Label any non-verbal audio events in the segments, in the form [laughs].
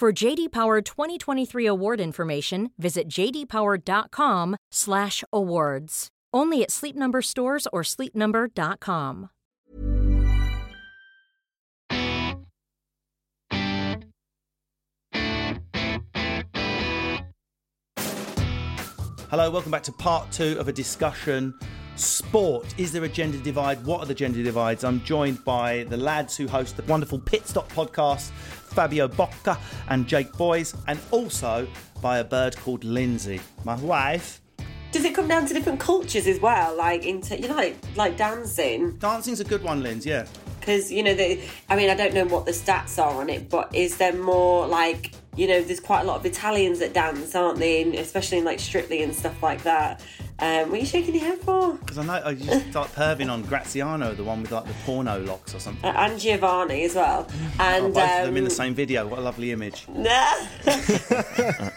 For JD Power 2023 award information, visit jdpower.com/awards. Only at Sleep Number stores or sleepnumber.com. Hello, welcome back to part two of a discussion. Sport. Is there a gender divide? What are the gender divides? I'm joined by the lads who host the wonderful Pit Stop podcast, Fabio Bocca and Jake Boys, and also by a bird called Lindsay, my wife. Does it come down to different cultures as well? Like into you know, like like dancing, Dancing's a good one, Lindsay, yeah. because you know the. I mean, I don't know what the stats are on it, but is there more like you know? There's quite a lot of Italians that dance, aren't they? And especially in like Strictly and stuff like that. Um, what are you shaking your head for? Because I know I just start perving on Graziano, the one with like the porno locks or something. Uh, and Giovanni as well. Oh, And both of them in um, the same video. What a lovely image. [laughs] Nah. [laughs]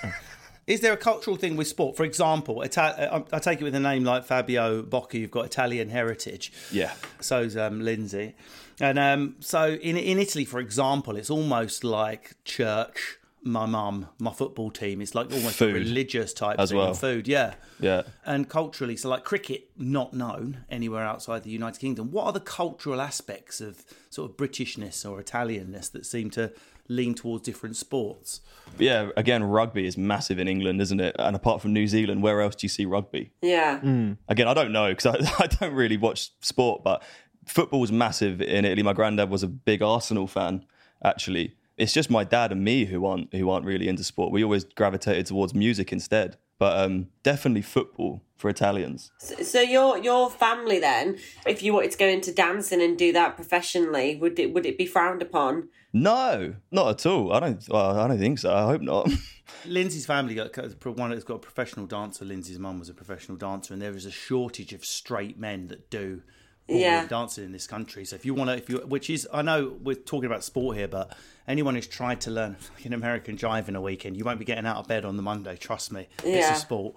Is there a cultural thing with sport? For example, Ita- uh, I I take it with a name like Fabio Bocca, you've got Italian heritage. Yeah. So's um, Lindsay. And um, so in, in Italy, for example, it's almost like church, my mum, my football team. It's like almost a religious type as thing. well. Food, yeah. Yeah. And culturally, so like cricket, not known anywhere outside the United Kingdom. What are the cultural aspects of sort of Britishness or Italianness that seem to lean towards different sports? Yeah, again, rugby is massive in England, isn't it? And apart from New Zealand, where else do you see rugby? yeah. Hmm. Again, I don't know because I, [laughs] I don't really watch sport, but football football's massive in Italy. My granddad was a big Arsenal fan, actually. It's just my dad and me who aren't who aren't really into sport. We always gravitated towards music instead. But um, definitely football for Italians. So your your family then, if you wanted to go into dancing and do that professionally, would it would it be frowned upon? No, not at all. I don't. Well, I don't think so. I hope not. [laughs] Lindsay's family got one that's got a professional dancer. Lindsay's mum was a professional dancer, and there is a shortage of straight men that do all Yeah. the dancing in this country. So if you want to, if you, which is, I know we're talking about sport here, but anyone who's tried to learn [laughs] fucking American jive in a weekend, you won't be getting out of bed on the Monday. Trust me, it's a sport.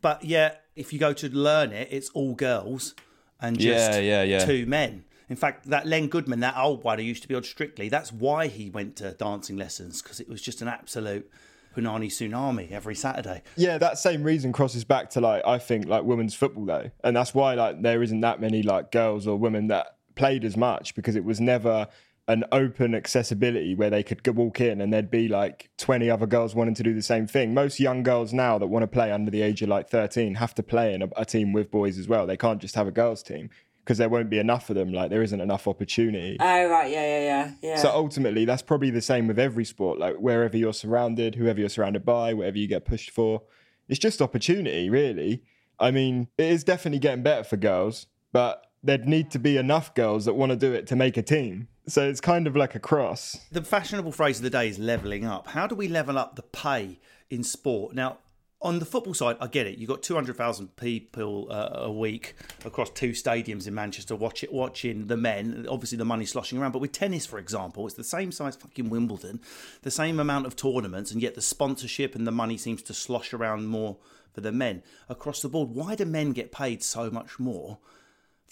But yeah, if you go to learn it, it's all girls and just Yeah, yeah, yeah. two men. In fact, that Len Goodman, that old one who used to be on Strictly, that's why he went to dancing lessons because it was just an absolute punani tsunami every Saturday. Yeah, that same reason crosses back to like I think like women's football though, and that's why like there isn't that many like girls or women that played as much because it was never an open accessibility where they could walk in and there'd be like 20 other girls wanting to do the same thing. Most young girls now that want to play under the age of like 13 have to play in a, a team with boys as well. They can't just have a girls team because there won't be enough of them. Like there isn't enough opportunity. Oh right, yeah, yeah, yeah, yeah. So ultimately, that's probably the same with every sport. Like wherever you're surrounded, whoever you're surrounded by, whatever you get pushed for, it's just opportunity, really. I mean, it is definitely getting better for girls, but there'd need to be enough girls that want to do it to make a team. So it's kind of like a cross. The fashionable phrase of the day is levelling up. How do we level up the pay in sport? Now, on the football side, I get it. You've got 200,000 people uh, a week across two stadiums in Manchester watch it, watching the men. Obviously, the money's sloshing around. But with tennis, for example, it's the same size fucking Wimbledon, the same amount of tournaments, and yet the sponsorship and the money seems to slosh around more for the men across the board. Why do men get paid so much more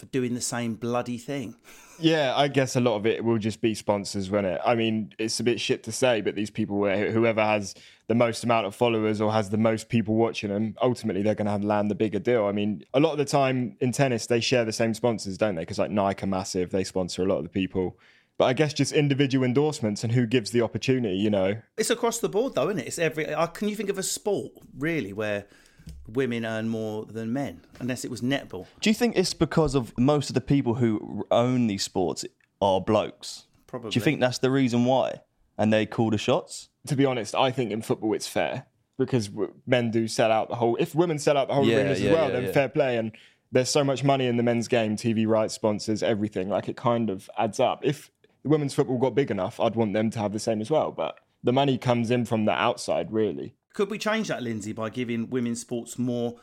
for doing the same bloody thing? [laughs] Yeah, I guess a lot of it will just be sponsors, won't it? I mean, it's a bit shit to say, but these people, where whoever has the most amount of followers or has the most people watching them, ultimately they're going to have land the bigger deal. I mean, a lot of the time in tennis, they share the same sponsors, don't they? Because like Nike are massive, they sponsor a lot of the people. But I guess just individual endorsements and who gives the opportunity, you know. It's across the board, though, isn't it? It's every. uh, Can you think of a sport really where women earn more than men, unless it was netball? Do you think it's because of most of the people who own these sports are blokes? Probably. Do you think that's the reason why? And they call the shots? To be honest, I think in football it's fair because men do sell out the whole. If women sell out the whole Yeah, arenas yeah, as well, yeah, then yeah. fair play. And there's so much money in the men's game, TV rights, sponsors, everything. Like it kind of adds up. If women's football got big enough, I'd want them to have the same as well. But the money comes in from the outside, really. Could we change that, Lindsay, by giving women's sports more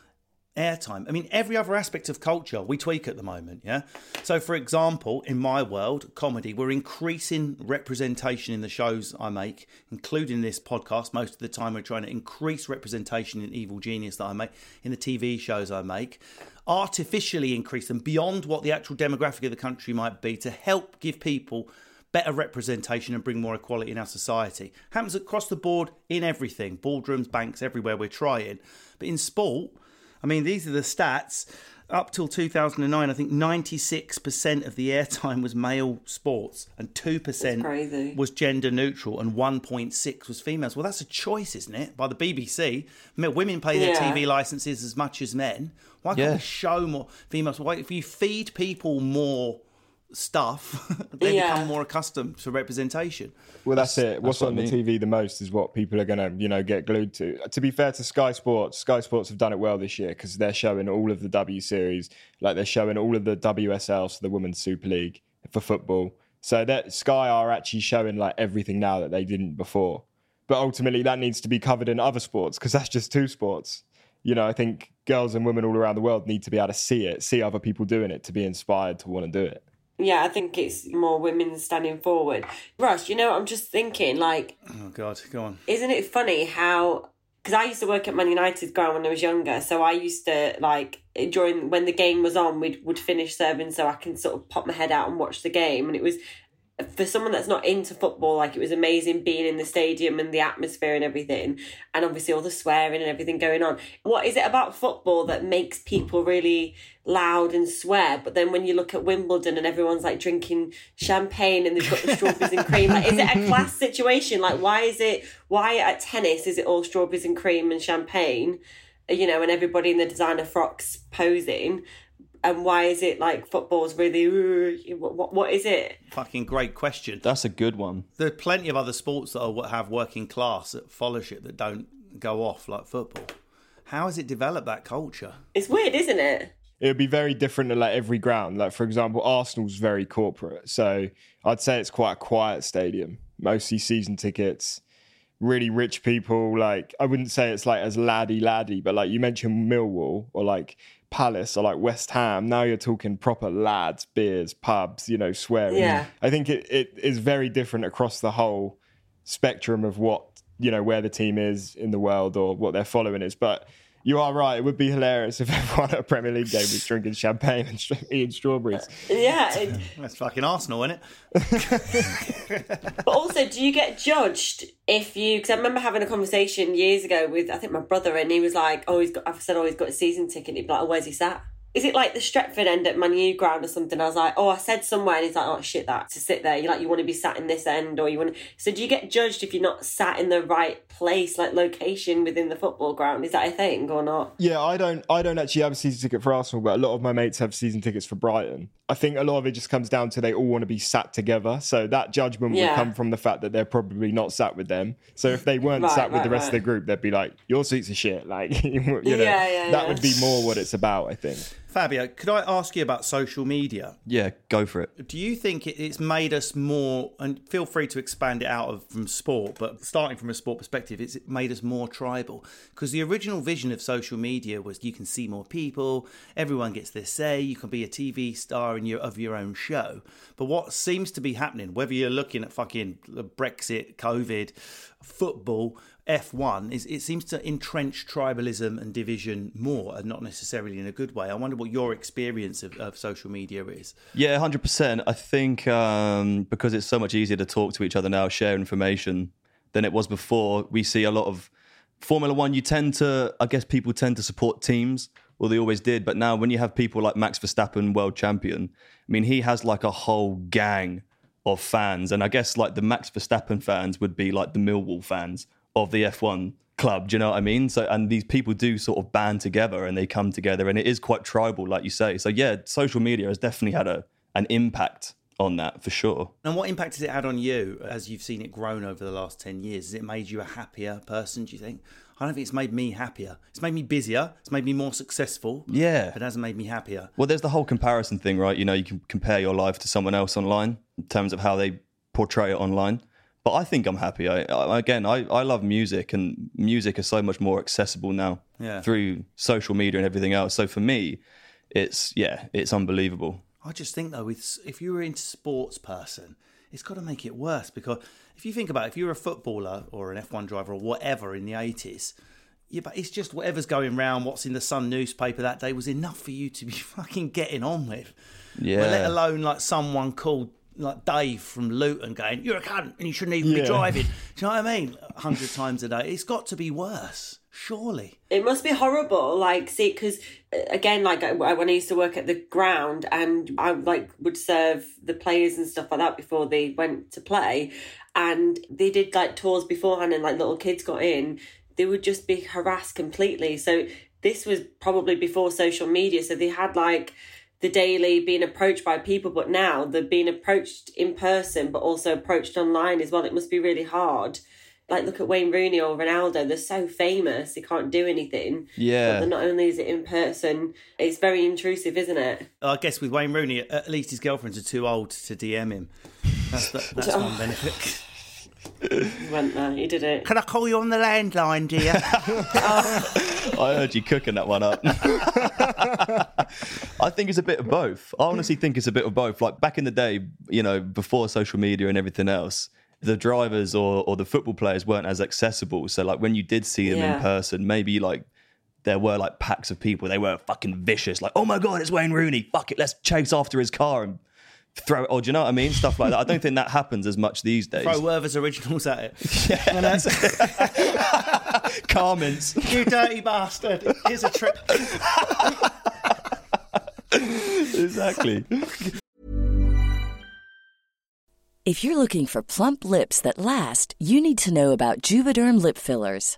airtime? I mean, every other aspect of culture we tweak at the moment, yeah? So, for example, in my world, comedy, we're increasing representation in the shows I make, including this podcast. Most of the time, we're trying to increase representation in Evil Genius that I make, in the TV shows I make, artificially increase them beyond what the actual demographic of the country might be to help give people better representation and bring more equality in our society. Happens across the board in everything boardrooms, banks, everywhere we're trying. But in sport, I mean, these are the stats. Up till 2009, I think 96% of the airtime was male sports and 2% was gender neutral and 1.6 was females. Well, that's a choice, isn't it? By the BBC. Women pay their Yeah. TV licenses as much as men. Why can't Yeah. we show more females? Why, if you feed people more stuff, [laughs] they Yeah. become more accustomed to representation. Well, that's, it. What's what on I the mean. TV the most is what people are going to, you know, get glued to. To be fair to Sky Sports, Sky Sports have done it well this year because they're showing all of the W Series, like they're showing all of the WSL, so the Women's Super League for football. So that Sky are actually showing like everything now that they didn't before. But ultimately, that needs to be covered in other sports because that's just two sports. You know, I think girls and women all around the world need to be able to see it, see other people doing it, to be inspired to want to do it. Yeah, I think it's more women standing forward. Russ, you know, I'm just thinking, like, Oh, God, go on. isn't it funny how because I used to work at Man United ground when I was younger, so I used to like during when the game was on, we'd would finish serving so I can sort of pop my head out and watch the game, and it was for someone that's not into football, like it was amazing being in the stadium and the atmosphere and everything, and obviously all the swearing and everything going on. What is it about football that makes people really loud and swear? But then when you look at Wimbledon and everyone's like drinking champagne and they've got the strawberries and cream, like is it a [laughs] class situation? Like why is it? Why at tennis is it all strawberries and cream and champagne? You know, and everybody in the designer frocks posing. And why is it like football's really? What, what, what is it? Fucking great question. That's a good one. There are plenty of other sports that are, have working class at fellowship that don't go off like football. How has it developed that culture? It's weird, isn't it? it would be very different at like every ground. Like for example, Arsenal's very corporate, so I'd say it's quite a quiet stadium. Mostly season tickets, really rich people. Like I wouldn't say it's like as laddie laddie, but like you mentioned Millwall or like Palace or like West Ham. Now you're talking proper lads, beers, pubs. You know, swearing. Yeah. I think it, it is very different across the whole spectrum of what you know where the team is in the world or what their following is, but. You are right. It would be hilarious if [laughs] everyone at a Premier League game was drinking champagne and eating strawberries. Uh, yeah. It, [laughs] That's fucking Arsenal, isn't it? but also, do you get judged if you? Because I remember having a conversation years ago with I think my brother, and he was like, "Oh, he's got." I've said, "Oh, he's got a season ticket." He'd be like, "Oh, where's he sat?" Is it like the Stretford end at Man U ground or something? I was like, "Oh, I said somewhere," and he's like, "Oh, shit, that to sit there." You like you want to be sat in this end, or you want. To. So do you get judged if you're not sat in the right place, like location within the football ground? Is that a thing or not? Yeah, I don't. I don't actually have a season ticket for Arsenal, but a lot of my mates have season tickets for Brighton. I think a lot of it just comes down to they all want to be sat together. So that judgment would come from the fact that they're probably not sat with them. So if they weren't Right, sat with the rest of the group, they'd be like, "Your seats are shit." Like, [laughs] you know, Yeah, yeah, that yeah. would be more what it's about. I think. Fabio, could I ask you about social media? Yeah, go for it. Do you think it's made us more, and feel free to expand it out of from sport, but starting from a sport perspective, it's made us more tribal? Because the original vision of social media was you can see more people, everyone gets their say, you can be a TV star in your, of your own show. But what seems to be happening, whether you're looking at fucking Brexit, COVID, football, F1, is it seems to entrench tribalism and division more, and not necessarily in a good way. I wonder what your experience of, of social media is. Yeah, hundred percent. I think um, because it's so much easier to talk to each other now, share information than it was before. We see a lot of Formula One. You tend to, I guess, people tend to support teams. Well, they always did, but now when you have people like Max Verstappen, world champion, I mean, he has like a whole gang of fans. And I guess like the Max Verstappen fans would be like the Millwall fans of the F1 club. Do you know what I mean? So, and these people do sort of band together and they come together, and it is quite tribal, like you say. So, yeah, social media has definitely had a an impact on that for sure. And what impact has it had on you as you've seen it grown over the last 10 years? Has it made you a happier person, do you think? I don't think it's made me happier. It's made me busier. It's made me more successful. Yeah. But it hasn't made me happier. Well, there's the whole comparison thing, right? You know, you can compare your life to someone else online in terms of how they portray it online. But I think I'm happy. I, I, again, I, I love music, and music is so much more accessible now Yeah. through social media and everything else. So for me, it's yeah, it's unbelievable. I just think though, with if you were into sports person, it's got to make it worse because if you think about it, if you're a footballer or an F1 driver or whatever in the 80s, yeah, but it's just whatever's going round, what's in the Sun newspaper that day was enough for you to be [laughs] fucking getting on with. Yeah. Well, let alone like someone called like Dave from Luton going, "You're a cunt and you shouldn't even Yeah. be driving." [laughs] Do you know what I mean? A hundred times a day. It's got to be worse, surely. It must be horrible, like, see, because uh, again, like I- when I used to work at the ground and I like would serve the players and stuff like that before they went to play, and they did like tours beforehand, and like little kids got in, they would just be harassed completely. So this was probably before social media, so they had like the daily being approached by people, but now they're being approached in person, but also approached online as well. It must be really hard. Like look at Wayne Rooney or Ronaldo, they're so famous, they can't do anything. Yeah. But not only is it in person, it's very intrusive, isn't it? I guess with Wayne Rooney, at least his girlfriends are too old to DM him. That's the, that's [laughs] oh. one benefit. He went there, he did it. Can I call you on the landline, dear? [laughs] I heard you cooking that one up. [laughs] I think it's a bit of both. I honestly think it's a bit of both. Like back in the day, you know, before social media and everything else, the drivers or, or the football players weren't as accessible. So like when you did see them Yeah. in person, maybe like there were like packs of people. They were fucking vicious. Like, oh my god, it's Wayne Rooney. Fuck it, let's chase after his car and throw it. Or do you know what I mean? Stuff like that. I don't think that happens as much these days. Throw Werther's originals at it. [laughs] Carmen's. you dirty bastard. Here's a trick. exactly. If you're looking for plump lips that last, you need to know about Juvederm lip fillers.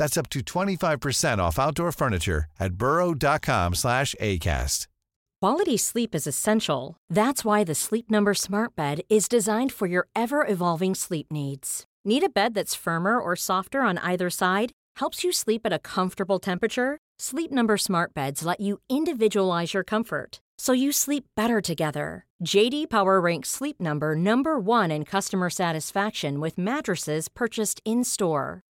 That's up to 25% off outdoor furniture at burrow.com slash ACAST. Quality sleep is essential. That's why the Sleep Number Smart Bed is designed for your ever evolving sleep needs. Need a bed that's firmer or softer on either side? Helps you sleep at a comfortable temperature? Sleep Number Smart Beds let you individualize your comfort so you sleep better together. JD Power ranks Sleep Number number 1 in customer satisfaction with mattresses purchased in-store.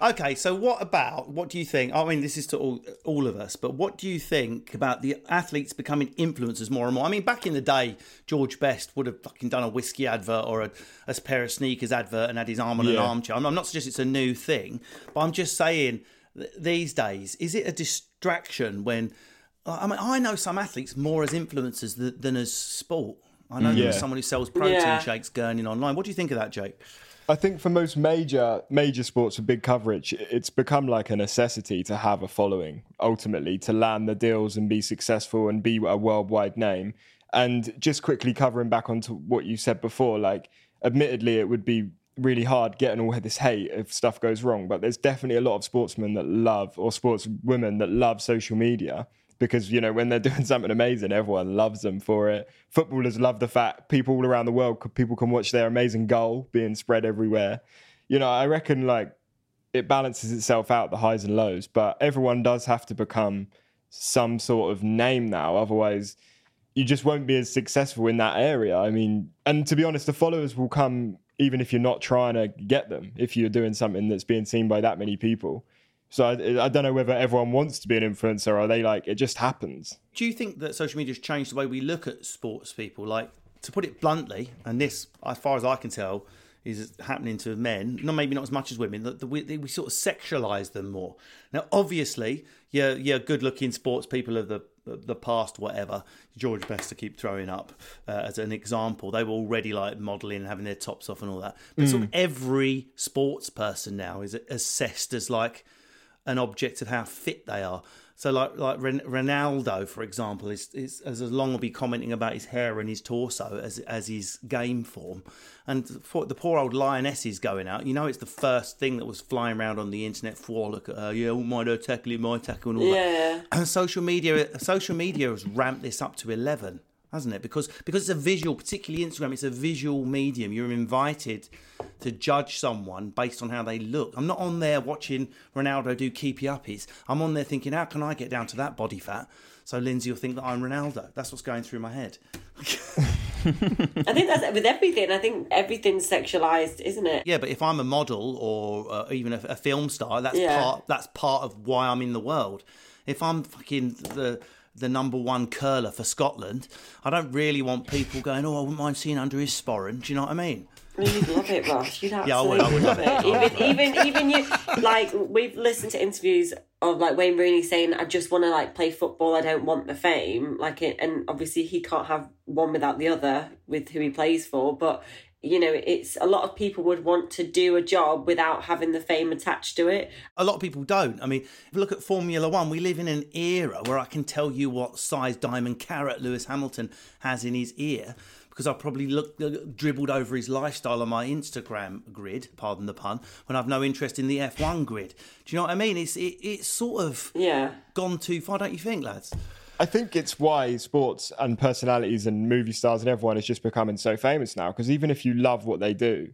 Okay, so what about what do you think? I mean, this is to all all of us, but what do you think about the athletes becoming influencers more and more? I mean, back in the day, George Best would have fucking done a whiskey advert or a, a pair of sneakers advert and had his arm on an armchair. I'm, I'm not suggesting it's a new thing, but I'm just saying these days, is it a distraction when? I mean, I know some athletes more as influencers th- than as sport. I know mm. Yeah. there's someone who sells protein Yeah. shakes gurning online. What do you think of that, Jake? I think for most major major sports with big coverage, it's become like a necessity to have a following. Ultimately, to land the deals and be successful and be a worldwide name. And just quickly covering back onto what you said before, like, admittedly, it would be really hard getting all this hate if stuff goes wrong. But there's definitely a lot of sportsmen that love, or sportswomen that love social media because you know when they're [laughs] doing something amazing everyone loves them for it. Footballers love the fact people all around the world people can watch their amazing goal being spread everywhere. You know i reckon like it balances itself out the highs and lows but everyone does have to become some sort of name now. Otherwise you just won't be as successful in that area. I mean and to be honest the followers will come even if you're not trying to get them if you're doing something that's being seen by that many people so I, I don't know whether everyone wants to be an influencer or are they like it just happens. Do you think that social media has changed the way we look at sports people? Like, to put it bluntly, and this, as far as I can tell, is happening to men, not maybe not as much as women, that we, we sort of sexualize them more. Now, obviously, yeah, yeah, good-looking sports people of the the past, whatever. George Best to keep throwing up uh, as an example. They were already like modelling and having their tops off and all that. But sort of every sports person now is assessed as like an object of how fit they are. So, like like Ronaldo, for example, is, is as long will be commenting about his hair and his torso as as his game form, and for the poor old lioness is going out. You know, it's the first thing that was flying around on the internet for look at her, yeah, oh my tackle, my tackle, and all Yeah. that. And social media, social media has ramped this up to eleven. Hasn't it? Because because it's a visual, particularly Instagram, it's a visual medium. You're invited to judge someone based on how they look. I'm not on there watching Ronaldo do keepy uppies. I'm on there thinking, how can I get down to that body fat? So Lindsay will think that I'm Ronaldo. That's what's going through my head. [laughs] I think that's with everything. I think everything's sexualized, isn't it? Yeah, but if I'm a model or uh, even a, a film star, that's Yeah. part that's part of why I'm in the world. If I'm fucking the the number one curler for Scotland, I don't really want people going, "Oh, I wouldn't mind seeing under his sporran." Do you know what I mean? Oh, you'd love it, Ross. You'd [laughs] Yeah, I would, I would love it. Even, even, even you. Like we've listened to interviews of like Wayne Rooney saying, "I just want to like play football. I don't want the fame." Like, it, and obviously he can't have one without the other with who he plays for. But you know, it's a lot of people would want to do a job without having the fame attached to it. A lot of people don't. I mean, if you look at Formula One, we live in an era where I can tell you what size diamond carat Lewis Hamilton has in his ear because I probably looked uh, dribbled over his lifestyle on my Instagram grid, pardon the pun, when I've no interest in the F1 grid. Do you know what I mean? It's it, it's sort of Yeah. gone too far, don't you think, lads? I think it's why sports and personalities and movie stars and everyone is just becoming so famous now. Because even if you love what they do,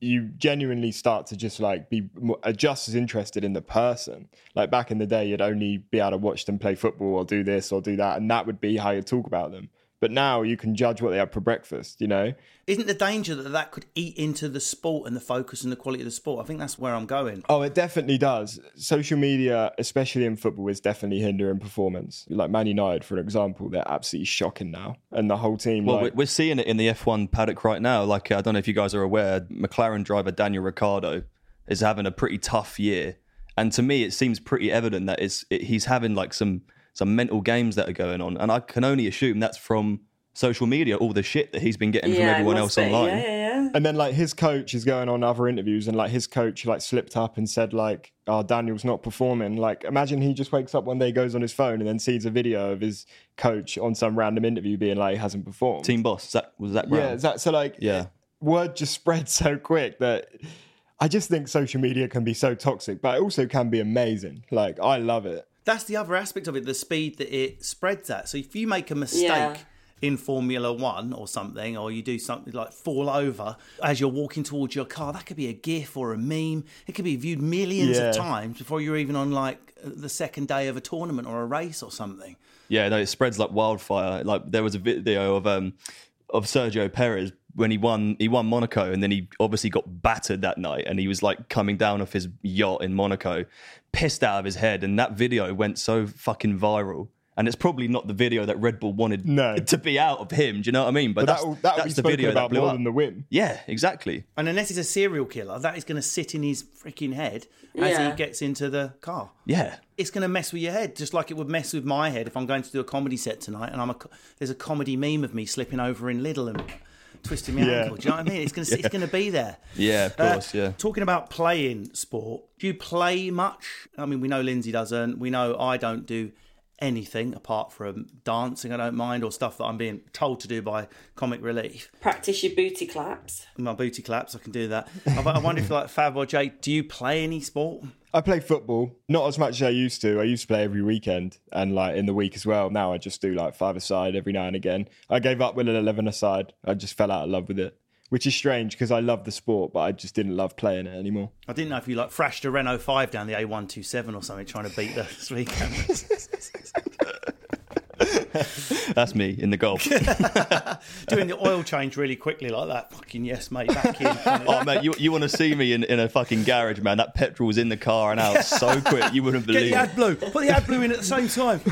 you genuinely start to just like be uh, just as interested in the person. Like back in the day, you'd only be able to watch them play football or do this or do that, and that would be how you talk about them. But now you can judge what they had for breakfast. You know, Isn't the danger that that could eat into the sport and the focus and the quality of the sport? I think that's where I'm going. Oh, it definitely does. Social media, especially in football, is definitely hindering performance. Like Man United, for example, they're absolutely shocking now, and the whole team. Well, like, we're- we're seeing it in the F1 paddock right now. Like, I don't know if you guys are aware, McLaren driver Daniel Ricciardo is having a pretty tough year. And to me, it seems pretty evident that it's it, he's having like some some mental games that are going on. And I can only assume that's from social media, all the shit that he's been getting from yeah, it everyone else be. online. Yeah, yeah, yeah. And then like his coach is going on other interviews and like his coach like slipped up and said like, "Oh, Daniel's not performing." Like imagine he just wakes up one day, goes on his phone, and then sees a video of his coach on some random interview being like he hasn't performed. Team boss, Zak, was Zak Brown? yeah, is that so? Like, Yeah. word just [laughs] spreads so quick that I just think social media can be so toxic, but it also can be amazing. Like I love it. That's the other aspect of it, the speed that it spreads at. So if you make a mistake Yeah. in Formula One or something, or you do something like fall over as you're walking towards your car, that could be a GIF or a meme. It could be viewed millions Yeah. of times before you're even on like the second day of a tournament or a race or something. Yeah, no, it spreads like wildfire. Like there was a video of um, of Sergio Perez when he won he won Monaco and then he obviously got battered that night and he was like coming down off his yacht in Monaco, pissed out of his head, and that video went so fucking viral. And it's probably not the video that Red Bull wanted No. [laughs] to be out of him. Do you know what I mean? But that's, that'll, that'll that's be the spoken video that about blew more up. than the win. Yeah, exactly. And unless he's a serial killer, that is going to sit in his freaking head as Yeah. he gets into the car. Yeah. It's going to mess with your head, just like it would mess with my head if I'm going to do a comedy set tonight and I'm a there's a comedy meme of me slipping over in Lidl and twisting my Yeah. ankle. Do you know what I mean? It's going [laughs] to it's going to be there. Yeah, of Uh, course, yeah. Talking about playing sport, do you play much? I mean, we know Lindsay doesn't. We know I don't do anything apart from dancing. I don't mind or stuff that I'm being told to do by Comic Relief. Practice your booty claps. My booty claps, I can do that. I, I wonder if like Fab or Jake, do you play any sport? I play football, not as much as I used to. I used to play every weekend and like in the week as well. Now I just do like five aside every now and again. I gave up with an 11 aside. I just fell out of love with it, which is strange because I love the sport, but I just didn't love playing it anymore. I didn't know if you like thrashed a Renault 5 down the A127 or something trying to beat the [laughs] speed cameras. That's me in the golf. [laughs] Doing the oil change really quickly like that. Fucking yes, mate, back in. [laughs] oh mate, you, you want to see me in, in a fucking garage, man? That petrol was in the car and out so quick you wouldn't Get believe. the it. AdBlue. Put the AdBlue in at the same time. [laughs]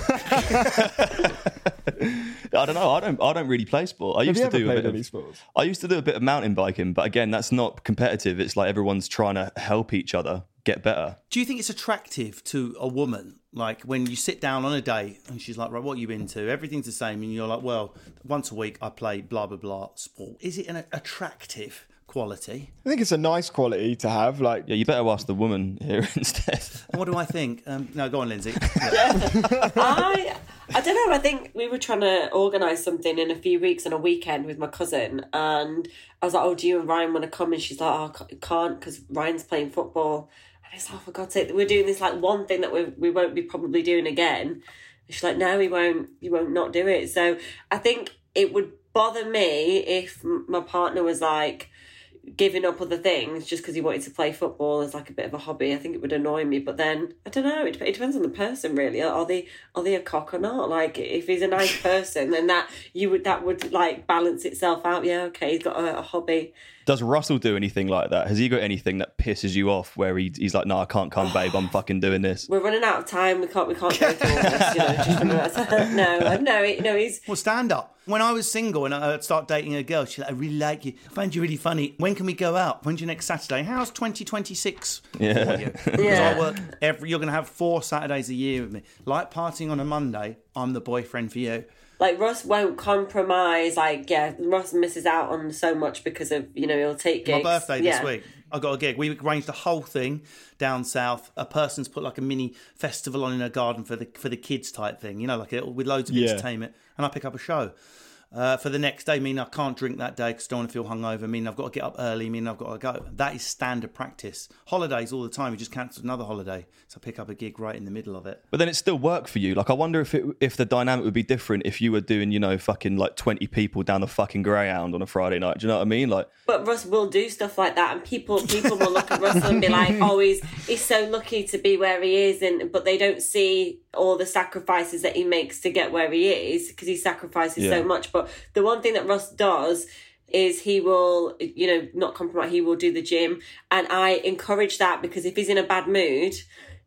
I don't know. I don't. I don't really play sport. I Have used you to ever do a played bit any of. sports? I used to do a bit of mountain biking, but again, that's not competitive. It's like everyone's trying to help each other get better. Do you think it's attractive to a woman? Like when you sit down on a date and she's like, right, what are you into? Everything's the same. And you're like, well, once a week I play blah, blah, blah sport. Is it an attractive quality? I think it's a nice quality to have. Like, Yeah, you better ask the woman here [laughs] instead. What do I think? Um, no, go on, Lindsay. [laughs] [laughs] I I don't know. I think we were trying to organise something in a few weeks on a weekend with my cousin, and I was like, "Oh, do you and Ryan want to come?" And she's like, "Oh, I can't because Ryan's playing football." And it's like, oh, "For God's sake, we're doing this like one thing that we we won't be probably doing again." And she's like, "No, we won't. You won't not do it." So I think it would bother me if my partner was like giving up other things just because he wanted to play football as like a bit of a hobby. I think it would annoy me. But then I don't know. It, it depends on the person, really. Are, are they are they a cock or not? Like if he's a nice [laughs] person, then that you would that would like balance itself out. Yeah, okay, he's got a, a hobby. Does Russell do anything like that? Has he got anything that pisses you off where he, he's like, no, I can't come, babe. I'm fucking doing this. We're running out of time. We can't we can't go through all this. You know, just running out of time. no, uh, no, no. He's Well, stand up. When I was single and I'd start dating a girl, she's like, I really like you. I find you really funny. When can we go out? When's your next Saturday? How's 2026 Yeah. for you? [laughs] Because Yeah. I work every, you're going to have four Saturdays a year with me. Like partying on a Monday, I'm the boyfriend for you. Like Russ won't compromise. Like yeah, Russ misses out on so much because of you know he'll take My birthday yeah. this week. I got a gig. We arranged the whole thing down south. A person's put like a mini festival on in a garden for the for the kids type thing. You know, like a, with loads of Yeah. entertainment. And I pick up a show. Uh, for the next day, meaning I can't drink that day because I don't want to feel hungover. Meaning I've got to get up early. Meaning I've got to go. That is standard practice. Holidays all the time. You just cancel another holiday, so I pick up a gig right in the middle of it. But then it still work for you. Like, I wonder if it, if the dynamic would be different if you were doing, you know, fucking like 20 people down the fucking Greyhound on a Friday night. Do you know what I mean? Like, But Russ will do stuff like that, and people people will look at Russell and be like, "Oh, he's he's so lucky to be where he is," and but they don't see all the sacrifices that he makes to get where he is because he sacrifices Yeah. so much. But the one thing that Russ does is he will, you know, not compromise. He will do the gym, and I encourage that because if he's in a bad mood,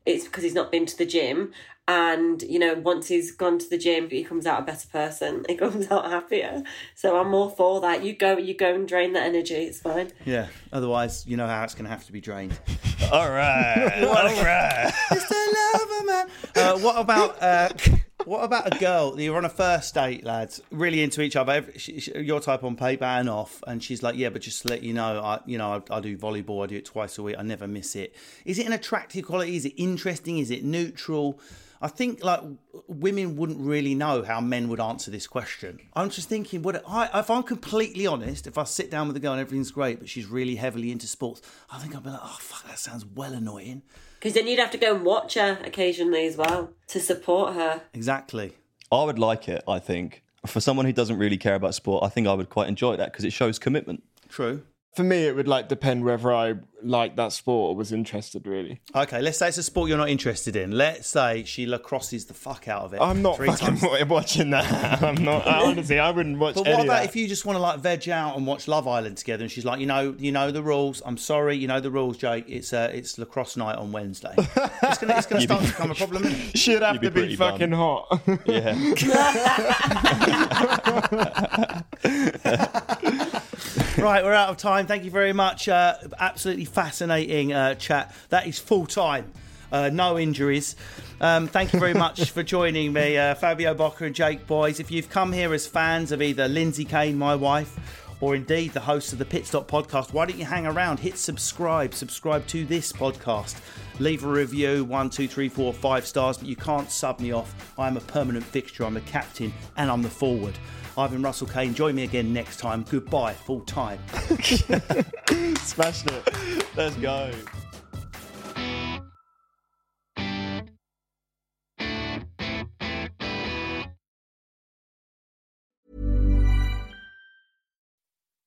it's because he's not been to the gym. And you know, once he's gone to the gym, he comes out a better person. [laughs] He comes out happier. So I'm all for that. You go, you go and drain that energy. It's fine. Yeah. Otherwise, you know how it's going to have to be drained. [laughs] all right, [laughs] all right. It's the lover man. Uh, what about uh, what about a girl? You're on a first date, lads. Really into each other. She- she- Your type on paper and off, and she's like, "Yeah, but just to let you know, I, you know, I, I do volleyball. I do it twice a week. I never miss it. Is it an attractive quality? Is it interesting? Is it neutral?" I think like women wouldn't really know how men would answer this question. I'm just thinking, what I, if I'm completely honest, if I sit down with a girl and everything's great, but she's really heavily into sports, I think I'd be like, oh fuck, that sounds well annoying. Because then you'd have to go and watch her occasionally as well to support her. Exactly. I would like it, I think. For someone who doesn't really care about sport, I think I would quite enjoy that because it shows commitment. True. For me, it would like depend whether I like that sport or was interested. Really, Okay, let's say it's a sport you're not interested in. Let's say she lacrosses the fuck out of it. I'm not three fucking times. [laughs] watching that. [laughs] I'm not. I, honestly, I wouldn't watch. But any what of about that. if you just want to like veg out and watch Love Island together? And she's like, you know, you know the rules. I'm sorry, you know the rules, Jake. It's uh, it's lacrosse night on Wednesday. it's gonna, it's gonna [laughs] start to become a problem. Isn't? She'd have You'd be to be pretty fucking hot. Yeah. Right, we're out of time. Thank you very much. Uh, absolutely fascinating uh, chat. That is full time. Uh, no injuries. Um, thank you very [laughs] much for joining me, uh, Fabio Bocca and Jake Boys. If you've come here as fans of either Lindsay Kane, my wife, or indeed the host of the Pit Stop podcast, why don't you hang around? Hit subscribe, subscribe to this podcast, leave a review one, two, three, four, five stars, but you can't sub me off. I'm a permanent fixture, I'm the captain, and I'm the forward. Ivan Russell Kane, join me again next time. Goodbye, full time. [laughs] Smashed it. Let's go.